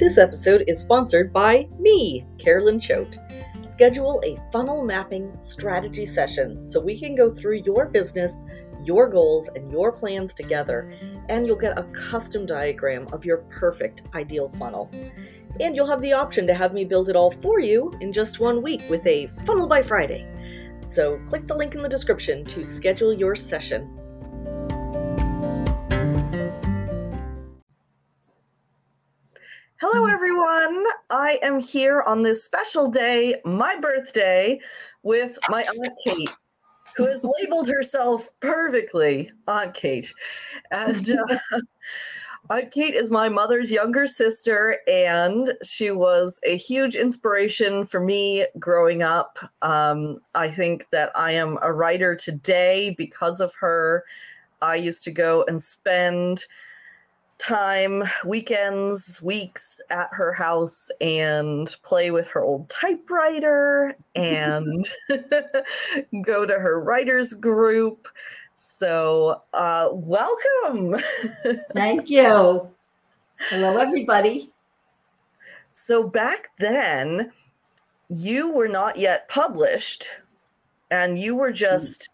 This episode is sponsored by me, Carolyn Choate. Schedule a funnel mapping strategy session so we can go through your business, your goals, and your plans together, and you'll get a custom diagram of your perfect ideal funnel. And you'll have the option to have me build it all for you in just one week with a funnel by Friday. So click the link in the description to schedule your session. Hello, everyone. I am here on this special day, my birthday, with my Aunt Kate, who has labeled herself perfectly Aunt Kate. And uh, Aunt Kate is my mother's younger sister, and she was a huge inspiration for me growing up. Um, I think that I am a writer today because of her. I used to go and spend time, weekends, weeks at her house and play with her old typewriter and go to her writers group. So, uh, welcome. Thank you. Hello, everybody. So, back then, you were not yet published and you were just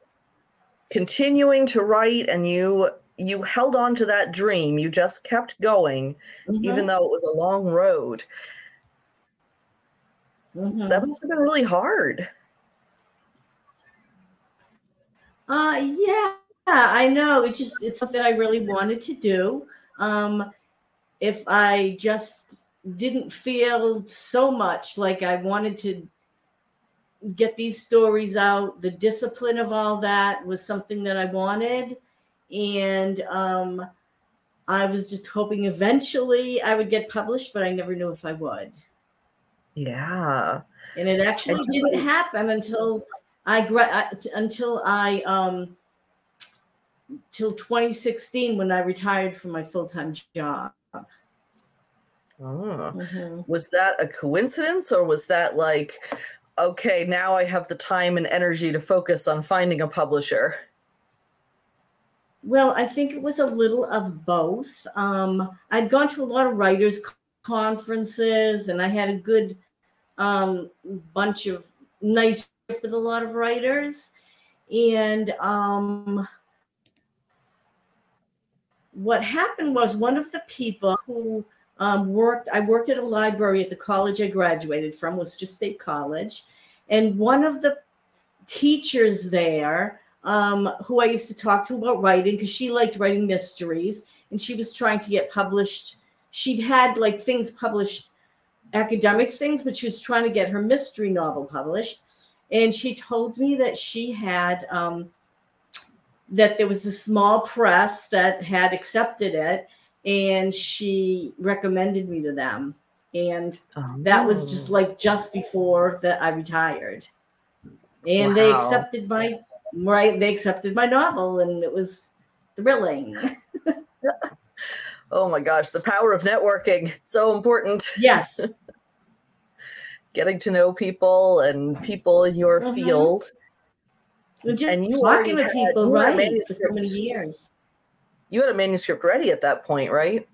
continuing to write and you you held on to that dream. You just kept going, mm-hmm. even though it was a long road. Mm-hmm. That must have been really hard. Uh, yeah, I know. It's just it's something I really wanted to do. Um, if I just didn't feel so much like I wanted to get these stories out, the discipline of all that was something that I wanted and um, I was just hoping eventually I would get published, but I never knew if I would. Yeah, and it actually and didn't happen until I gra- until I um till 2016 when I retired from my full time job. Oh. Mm-hmm. Was that a coincidence or was that like, okay, now I have the time and energy to focus on finding a publisher? Well, I think it was a little of both. Um, I'd gone to a lot of writers' conferences, and I had a good um, bunch of nice with a lot of writers. And um, what happened was one of the people who um, worked, I worked at a library at the college I graduated from, Worcester State College, and one of the teachers there um, who I used to talk to about writing because she liked writing mysteries and she was trying to get published. She'd had like things published, academic things, but she was trying to get her mystery novel published. And she told me that she had, um, that there was a small press that had accepted it and she recommended me to them. And oh. that was just like just before that I retired. And wow. they accepted my right they accepted my novel and it was thrilling. Oh my gosh the power of networking it's so important. Yes. Getting to know people and people in your mm-hmm. field. Just and you talking to people right for so many years. You had a manuscript ready at that point right?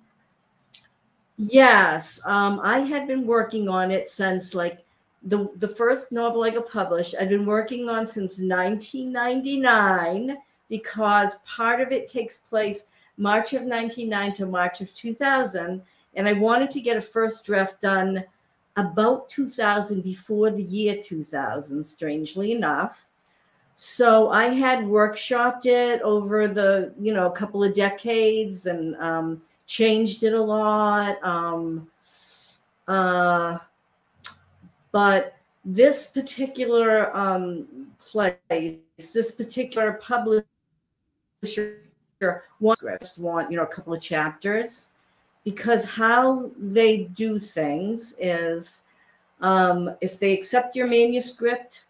Yes um, i had been working on it since like the the first novel I got published, I've been working on since 1999 because part of it takes place March of 99 to March of 2000, and I wanted to get a first draft done about 2000 before the year 2000. Strangely enough, so I had workshopped it over the you know a couple of decades and um, changed it a lot. Um, uh, but this particular um, place, this particular publisher wants want you know a couple of chapters because how they do things is um, if they accept your manuscript,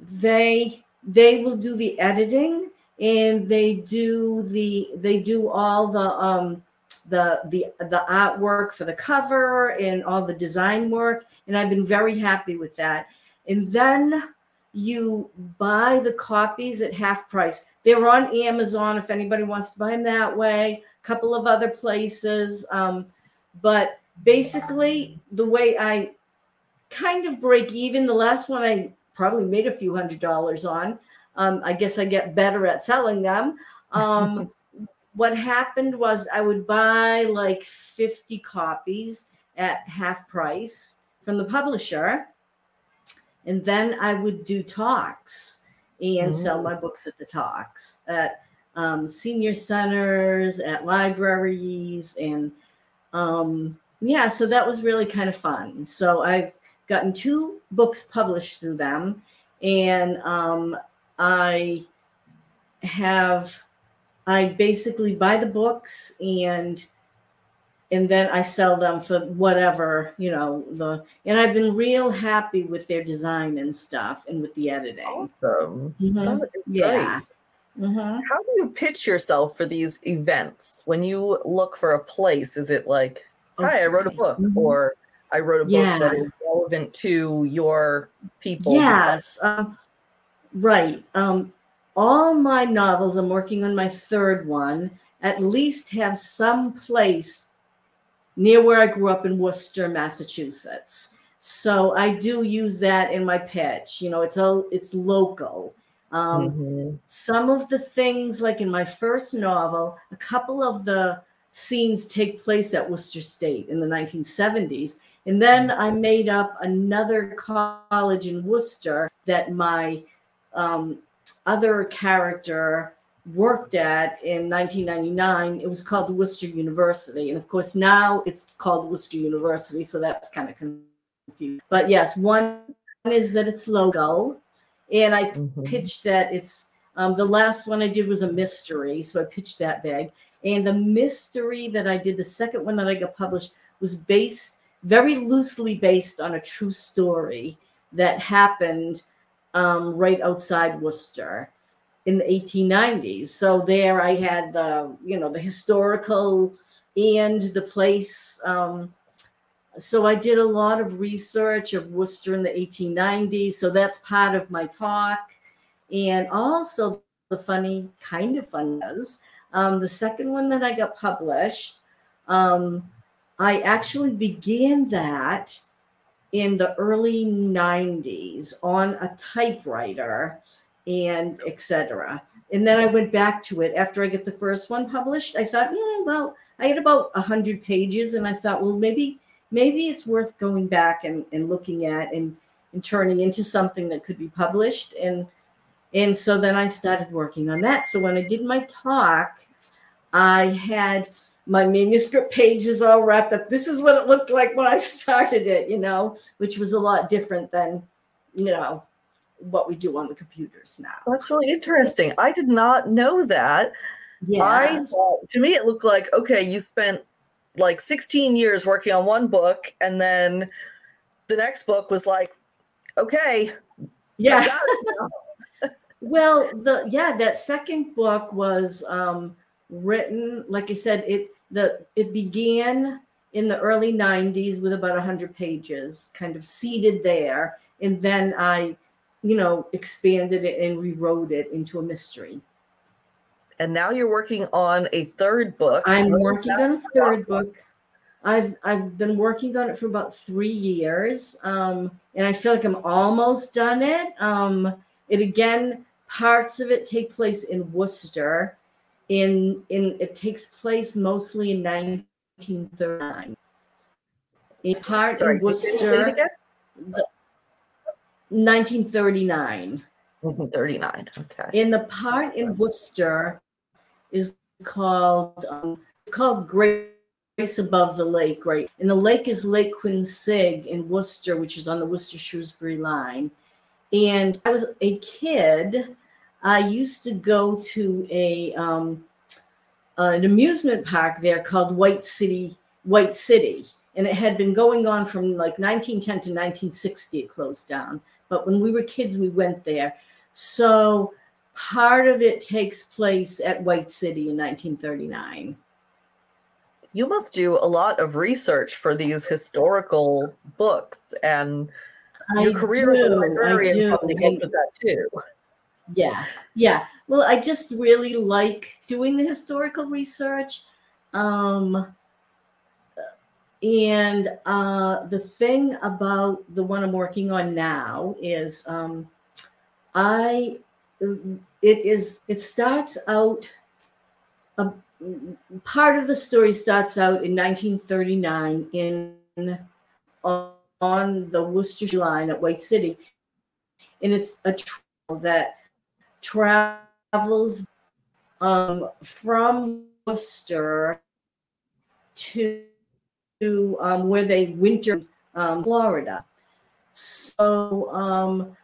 they they will do the editing and they do the they do all the um, the the the artwork for the cover and all the design work and i've been very happy with that and then you buy the copies at half price they're on amazon if anybody wants to buy them that way a couple of other places um, but basically the way I kind of break even. The last one I probably made a few hundred dollars on. Um, I guess I get better at selling them. Um, what happened was I would buy like 50 copies at half price from the publisher. And then I would do talks and mm-hmm. sell my books at the talks at um, senior centers, at libraries, and um, yeah, so that was really kind of fun. So I've gotten two books published through them, and um, I have I basically buy the books and and then I sell them for whatever, you know, the and I've been real happy with their design and stuff and with the editing. Awesome. Mm-hmm. Yeah. Mm-hmm. How do you pitch yourself for these events? When you look for a place, is it like, hi, okay. I wrote a book, mm-hmm. or I wrote a book yeah. that is relevant to your people? Yes. Um, right. Um, all my novels, I'm working on my third one, at least have some place near where I grew up in Worcester, Massachusetts. So I do use that in my pitch. You know, it's all it's local. Um, mm-hmm. Some of the things, like in my first novel, a couple of the scenes take place at Worcester State in the 1970s. And then I made up another college in Worcester that my um, other character worked at in 1999. It was called Worcester University. And of course, now it's called Worcester University. So that's kind of confusing. But yes, one is that it's local. And I mm-hmm. pitched that it's um, the last one I did was a mystery. So I pitched that big. And the mystery that I did, the second one that I got published, was based very loosely based on a true story that happened um, right outside Worcester in the 1890s. So there I had the, you know, the historical and the place. Um, so I did a lot of research of Worcester in the 1890s. So that's part of my talk. And also the funny, kind of fun is um, the second one that I got published, um, I actually began that in the early 90s on a typewriter and etc. And then I went back to it after I get the first one published. I thought, well, I had about a hundred pages, and I thought, well, maybe maybe it's worth going back and, and looking at and, and turning into something that could be published. And and so then I started working on that. So when I did my talk, I had my manuscript page is all wrapped up. This is what it looked like when I started it, you know, which was a lot different than, you know, what we do on the computers now. That's really interesting. I did not know that. Yeah. I to me it looked like okay, you spent like 16 years working on one book and then the next book was like okay. Yeah. well, the yeah, that second book was um written like I said it the it began in the early 90s with about 100 pages kind of seated there and then I you know, expanded it and rewrote it into a mystery. And now you're working on a third book. I'm working on a third awesome. book. I've I've been working on it for about three years, um, and I feel like I'm almost done it. Um, it again, parts of it take place in Worcester. In in it takes place mostly in 1939. A part Sorry, in Worcester. 1939. 1939. Okay. In the part in Worcester is called um, called Grace Above the Lake, right? And the lake is Lake Quinsig in Worcester, which is on the Worcester Shrewsbury line. And I was a kid. I used to go to a um, an amusement park there called White City, White City, and it had been going on from like 1910 to 1960. It closed down but when we were kids, we went there. So part of it takes place at White City in 1939. You must do a lot of research for these historical books, and your I career do, as a librarian probably helped with that too. Yeah, yeah. Well, I just really like doing the historical research. Um, and uh, the thing about the one I'm working on now is um, I it is it starts out a part of the story starts out in 1939 in on, on the Worcester line at White City, and it's a trail that travels um, from Worcester to, to um, where they winter, um, Florida. So um,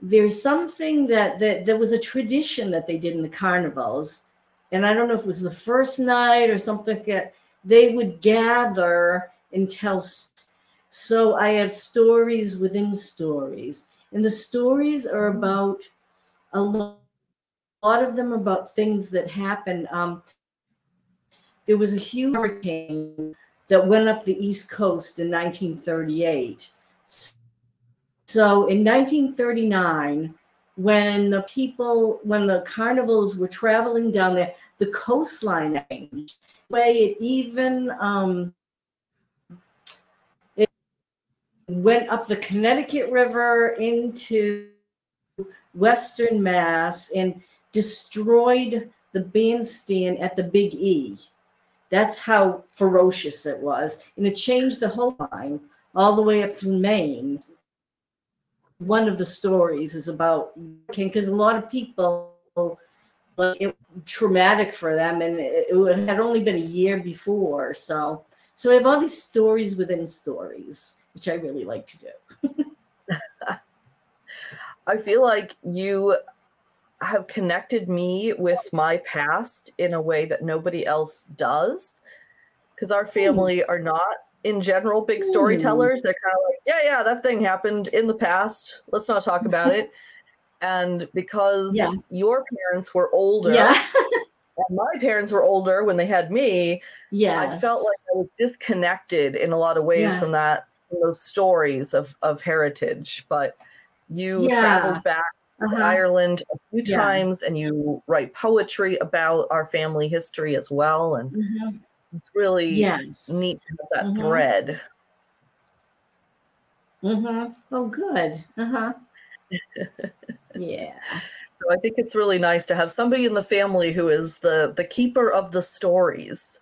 there's something that, that there was a tradition that they did in the carnivals, and I don't know if it was the first night or something that they would gather and tell. So I have stories within stories, and the stories are about a lot of them about things that happened. Um, there was a huge hurricane that went up the East Coast in 1938. So in 1939, when the people, when the carnivals were traveling down there, the coastline changed. Way it even um, it went up the Connecticut River into Western Mass, and destroyed the bandstand at the Big E. That's how ferocious it was. And it changed the whole line all the way up through Maine. One of the stories is about because a lot of people like it traumatic for them and it, it had only been a year before. So so I have all these stories within stories, which I really like to do. I feel like you have connected me with my past in a way that nobody else does because our hmm. family are not in general big hmm. storytellers they're kind of like yeah yeah that thing happened in the past let's not talk about it and because yeah. your parents were older yeah. and my parents were older when they had me yeah i felt like i was disconnected in a lot of ways yeah. from that from those stories of of heritage but you yeah. traveled back uh-huh. Ireland a few yeah. times, and you write poetry about our family history as well. And mm-hmm. it's really yes. neat to have that mm-hmm. thread. Mm-hmm. Oh, good. Uh huh. yeah. So I think it's really nice to have somebody in the family who is the the keeper of the stories.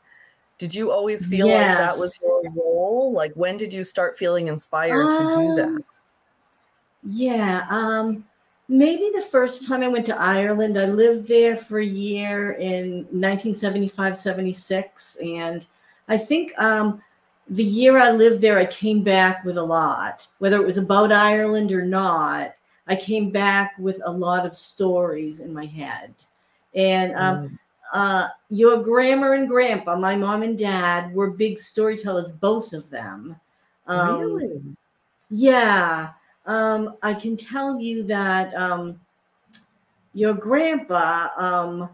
Did you always feel yes. like that was your role? Like when did you start feeling inspired um, to do that? Yeah. Um maybe the first time I went to Ireland, I lived there for a year in 1975, 76. And I think um, the year I lived there, I came back with a lot, whether it was about Ireland or not. I came back with a lot of stories in my head. And um, mm. uh, your grandma and grandpa, my mom and dad, were big storytellers, both of them. Um, really? Yeah um, I can tell you that um, your grandpa, um,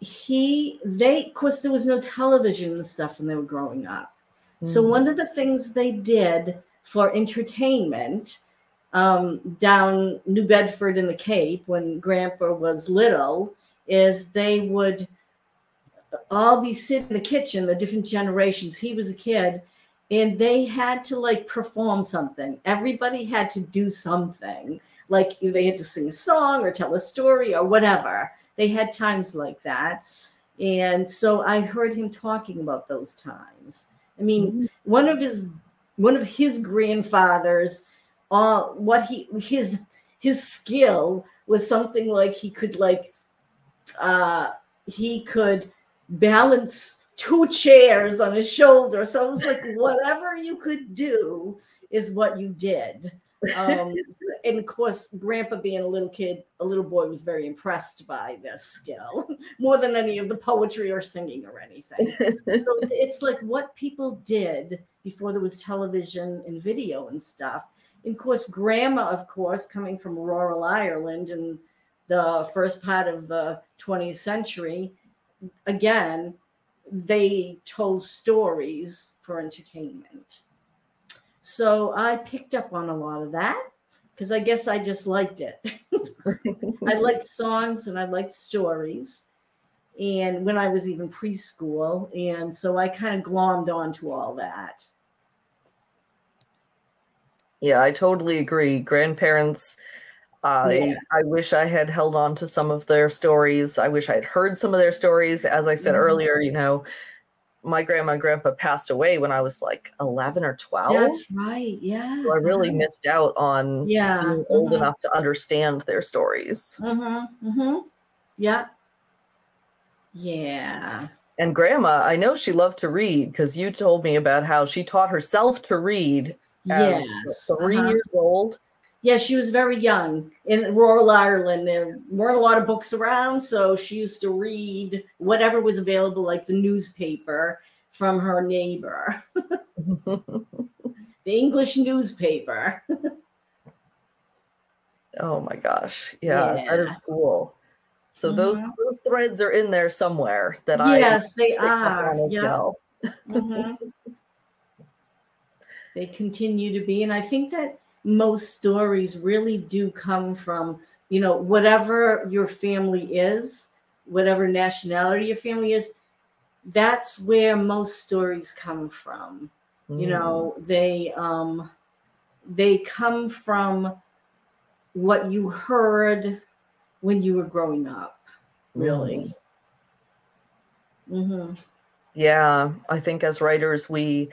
he, they, of course, there was no television and stuff when they were growing up. Mm-hmm. So one of the things they did for entertainment um, down New Bedford in the Cape when grandpa was little is they would all be sitting in the kitchen, the different generations. He was a kid and they had to like perform something. Everybody had to do something. Like they had to sing a song or tell a story or whatever. They had times like that. And so I heard him talking about those times. I mean, mm-hmm. one of his one of his grandfathers, uh, what he his his skill was something like he could like uh he could balance two chairs on his shoulder. So it was like whatever you could do is what you did. Um, and of course, Grandpa being a little kid, a little boy was very impressed by this skill more than any of the poetry or singing or anything. so it's, it's like what people did before there was television and video and stuff. And of course, Grandma, of course, coming from rural Ireland in the first part of the 20th century, again, they told stories for entertainment. So I picked up on a lot of that because I guess I just liked it. I liked songs and I liked stories. and when I was even preschool. And so I kind of glommed onto all that. Yeah, I totally agree. Grandparents, I Yeah. I wish I had held on to some of their stories. I wish I had heard some of their stories. As I said Mhm. earlier, you know, my grandma and grandpa passed away when I was like 11 or 12. That's right. Yeah. so I really missed out on Yeah. being old mhm, enough to understand their stories. Mm mhm, Mm mhm. Yeah. Yeah. And grandma, I know she loved to read because you told me about how she taught herself to read at Yes. 3 uh-huh. years old. Yeah, she was very young in rural Ireland. There weren't a lot of books around, so she used to read whatever was available, like the newspaper from her neighbor, the English newspaper. Oh my gosh. Yeah, that is cool. So those Mhm. those threads are in there somewhere that I yes, they are. Yeah. well. Mhm. they continue to be, and I think that most stories really do come from you know whatever your family is, whatever nationality your family is. That's where most stories come from. you Mm. know they um they come from what you heard when you were growing up really hmm Yeah, I think as writers we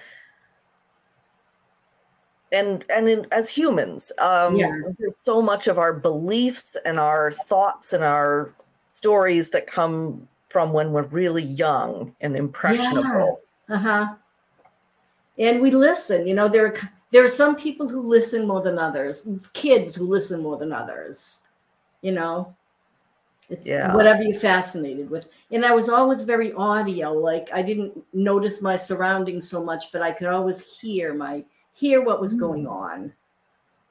and and in, as humans, um Yeah. there's so much of our beliefs and our thoughts and our stories that come from when we're really young and impressionable. uh-huh and we listen you know there are there are some people who listen more than others it's kids who listen more than others you know it's Yeah. whatever you're fascinated with and i was always very audio like i didn't notice my surroundings so much but i could always hear my hear what was going Mm. on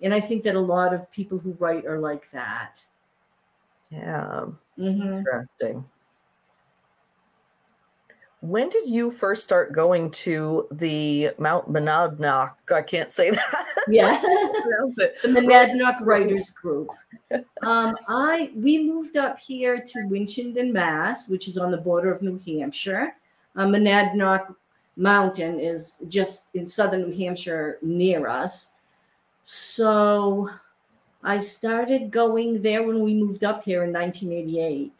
and i think that a lot of people who write are like that Yeah, hmm interesting. When did you first start going to the Mount Monadnock? I can't say that. yeah the Monadnock Writers Group. Um, I we moved up here to Winchendon, Mass, which is on the border of New Hampshire. Uh, Monadnock Mountain is just in southern New Hampshire near us. So I started going there when we moved up here in 1988.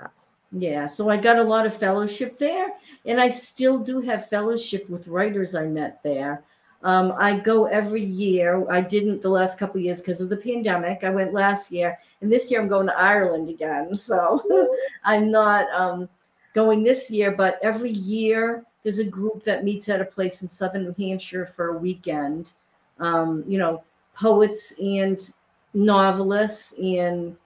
Wow. Yeah, so I got a lot of fellowship there, and I still do have fellowship with writers I met there. Um, I go every year. I didn't the last couple of years because of the pandemic. I went last year, and this year I'm going to Ireland again. So I'm not um, going this year, but every year there's a group that meets at a place in southern New Hampshire for a weekend. Um, you know, poets and novelists and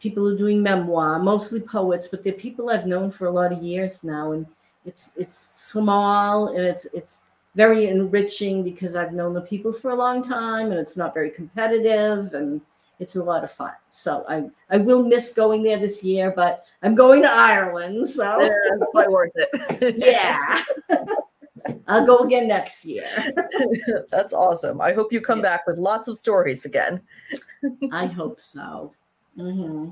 people who are doing memoir, mostly poets, but they're people I've known for a lot of years now, and it's it's small and it's it's very enriching because I've known the people for a long time, and it's not very competitive, and it's a lot of fun. So I I will miss going there this year, but I'm going to Ireland, so Yeah, it's quite worth it. yeah. I'll go again next year. That's awesome. I hope you come Yeah. back with lots of stories again. I hope so. hmm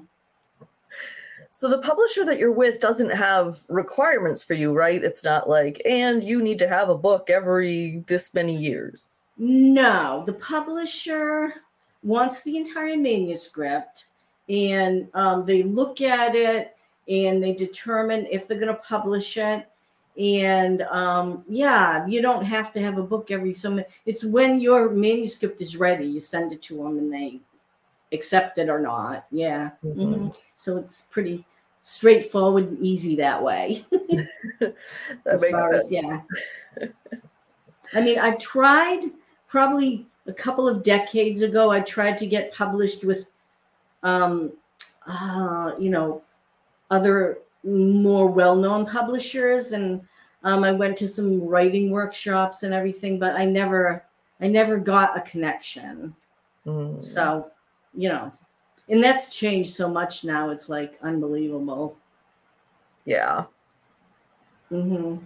So the publisher that you're with doesn't have requirements for you, right? It's not like, and you need to have a book every this many years. No, the publisher wants the entire manuscript and um, they look at it and they determine if they're going to publish it. And um, yeah, you don't have to have a book every so many. It's when your manuscript is ready, you send it to them and they accept it or not. Yeah. Mhm. Mhm. So it's pretty straightforward and easy that way. That as makes far sense. as yeah. I mean, I've tried probably a couple of decades ago. I tried to get published with, um, uh, you know, other more well-known publishers, and um, I went to some writing workshops and everything, but I never, I never got a connection. Mm. So, you know, and that's changed so much now. It's like unbelievable. Yeah. hmm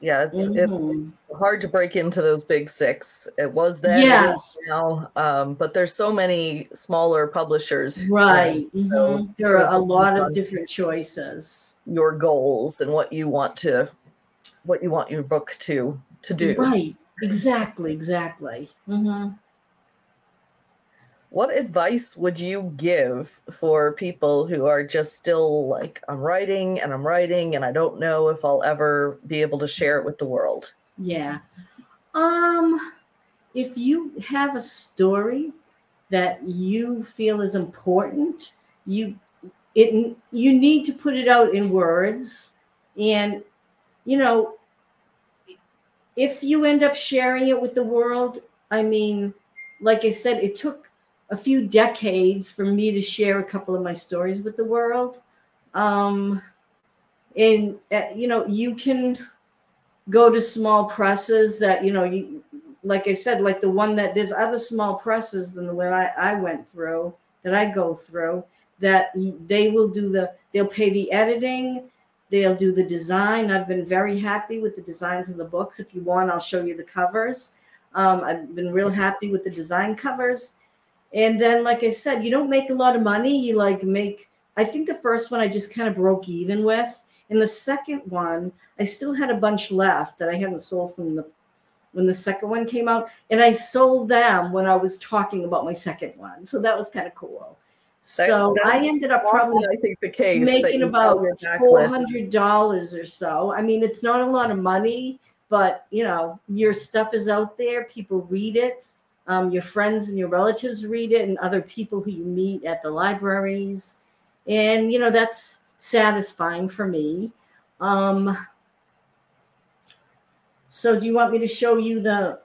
Yeah, it's Mhm. it's hard to break into those big six. It was then, Yes. now, um, but there's so many smaller publishers. Right. So- mhm. There are a lot of different choices. Your goals and what you want to, what you want your book to to do. Right. Exactly. Exactly. hmm What advice would you give for people who are just still like, I'm writing and I'm writing and I don't know if I'll ever be able to share it with the world? Yeah. Um, if you have a story that you feel is important, you it you need to put it out in words and you know if you end up sharing it with the world, I mean, like I said, it took a few decades for me to share a couple of my stories with the world. Um, and uh, you know, you can go to small presses that you know you like i said like the one that there's other small presses than the one i, I went through that i go through that they will do the they'll pay the editing they'll do the design. I've been very happy with the designs of the books. If you want i'll show you the covers. Um, i've been real happy with the design covers and then like i said you don't make a lot of money you like make i think the first one i just kind of broke even with and the second one I still had a bunch left that I hadn't sold from the when the second one came out, and I sold them when I was talking about my second one. So that was kind of cool. So that I ended up probably I think the case making about have your backlist. four hundred dollars or so. I mean, it's not a lot of money, but you know, your stuff is out there. People read it. Um, your friends and your relatives read it, and other people who you meet at the libraries, and you know that's satisfying for me. Um, so, do you want me to show you the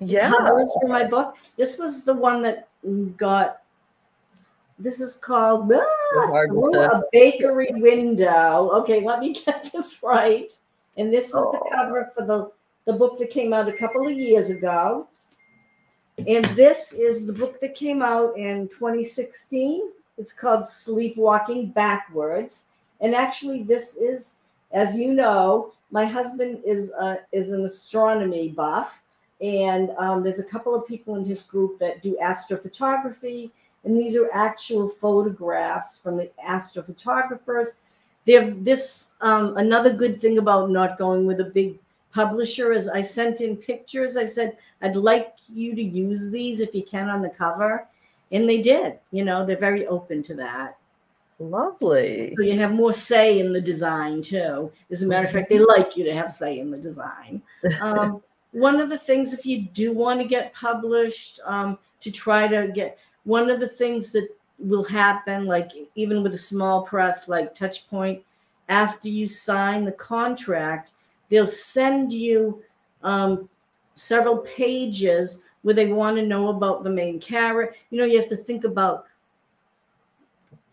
Yeah. covers for my book? This was the one that got. This is called ah, Through a bakery window. Okay, let me get this right. And this is the Oh. cover for the the book that came out a couple of years ago. And this is the book that came out in 2016. It's called Sleepwalking Backwards. And actually, this is, as you know, my husband is uh, is an astronomy buff, and um, there's a couple of people in his group that do astrophotography, and these are actual photographs from the astrophotographers. They're this um, another good thing about not going with a big publisher is I sent in pictures. I said I'd like you to use these if you can on the cover, and they did. You know, they're very open to that. Lovely. So you have more say in the design too. As a matter of fact, they like you to have say in the design. Um, one of the things, if you do want to get published, um, to try to get one of the things that will happen, like even with a small press like Touchpoint, after you sign the contract, they'll send you um, several pages where they want to know about the main character. You know, you have to think about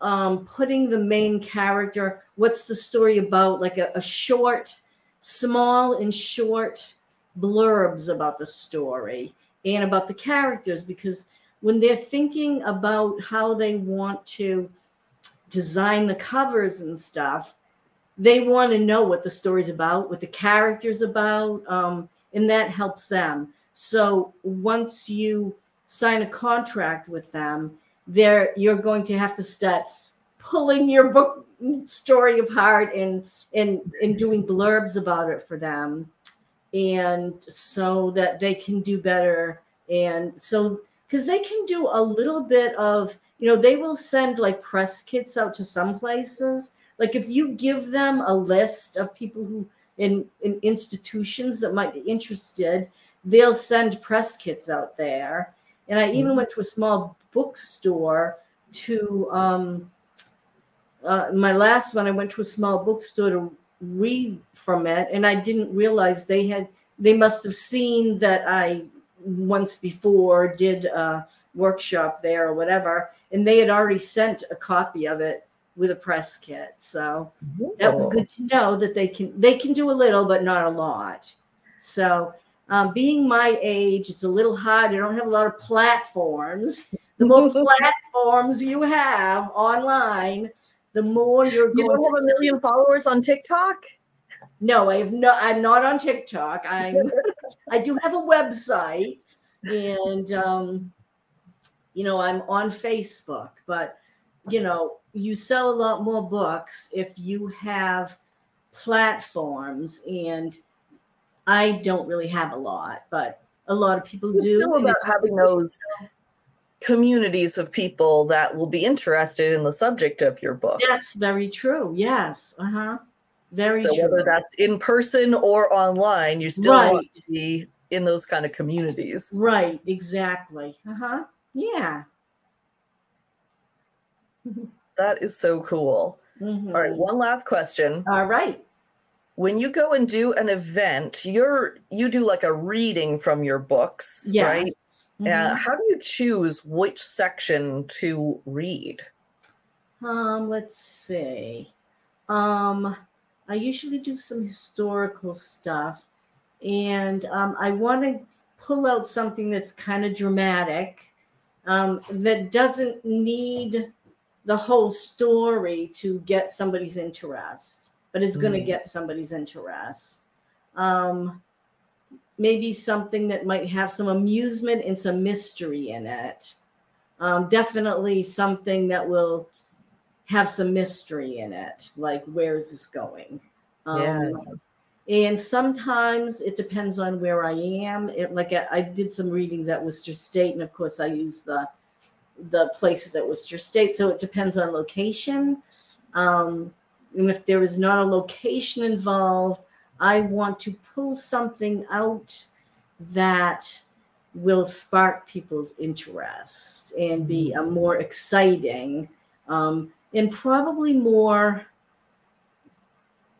um, putting the main character, what's the story about, like a, a short, small and short blurbs about the story and about the characters, because when they're thinking about how they want to design the covers and stuff, they want to know what the story's about, what the character's about, um, and that helps them. So once you sign a contract with them, there you're going to have to start pulling your book story apart and and and doing blurbs about it for them and so that they can do better and so because they can do a little bit of you know they will send like press kits out to some places like if you give them a list of people who in, in institutions that might be interested they'll send press kits out there and i even Mhm. went to a small bookstore to um uh, my last one i went to a small bookstore to read from it and i didn't realize they had they must have seen that i once before did a workshop there or whatever and they had already sent a copy of it with a press kit so that was good to know that they can they can do a little but not a lot so um, being my age it's a little hard i don't have a lot of platforms the more platforms you have online the more you're You going don't have a million followers on TikTok? No, I have no. I'm not on TikTok. I'm. I do have a website, and um, you know, I'm on Facebook. But you know, you sell a lot more books if you have platforms, and I don't really have a lot, but a lot of people It's do. still about having those communities of people that will be interested in the subject of your book. That's very true. Yes. Uh huh. Very so true. whether that's in person or online, you still want to be in those kind of communities. Right, exactly. Uh huh. Yeah. That is so cool. Mhm. All right, one last question. All right. When you go and do an event, you're you do like a reading from your books, Yes. right? Mhm. Uh, how do you choose which section to read? Um, let's see. Um, I usually do some historical stuff, and um, I want to pull out something that's kind of dramatic, um, that doesn't need the whole story to get somebody's interest, but is going to Mm. get somebody's interest. Um, maybe something that might have some amusement and some mystery in it. Um, definitely something that will have some mystery in it like where is this going um, Yeah. and sometimes it depends on where i am it, like I, I did some readings at worcester state and of course i use the the places at worcester state. So it depends on location. Um, and if there is not a location involved i want to pull something out that will spark people's interest and be a more exciting um, and probably more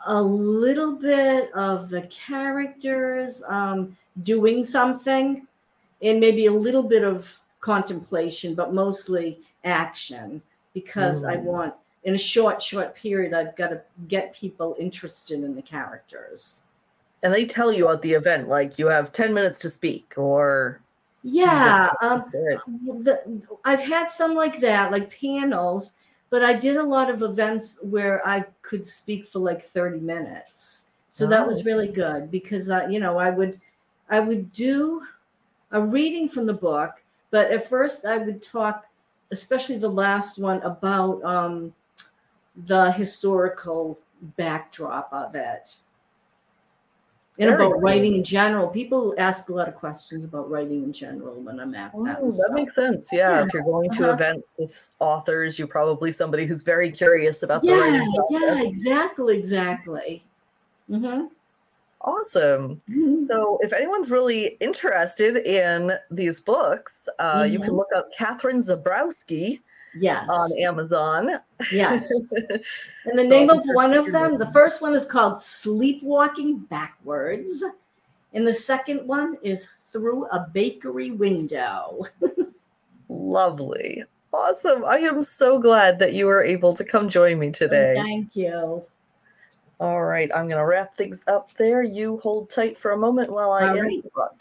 a little bit of the characters um, doing something and maybe a little bit of contemplation but mostly action because i Mm. want in a short short period i've got to get people interested in the characters And they tell you at the event, like you have 10 minutes to speak, or yeah um, the, I've had some like that, like panels, but I did a lot of events where I could speak for like 30 minutes. So that was Oh. really good because uh, you know, I would I would do a reading from the book, but at first I would talk, especially the last one, about um, the historical backdrop of it. And Very about cool. writing in general. People ask a lot of questions about writing in general when I'm at Oh, that. that so- makes sense. Yeah, Yeah. if you're going to Uh-huh. events with authors, you're probably somebody who's very curious about the yeah, writing yeah, process. exactly, exactly. Mm-hmm. Awesome. So, if anyone's really interested in these books, uh, you can Mhm. look up Catherine Zebrowski Yes, on Amazon. yes. And the So name of one of them, the first one is called Sleepwalking Backwards, and the second one is Through a Bakery Window. Lovely. Awesome. I am so glad that you were able to come join me today. Thank you. All right, I'm going to wrap things up there. You hold tight for a moment while I All end right. the broadcast.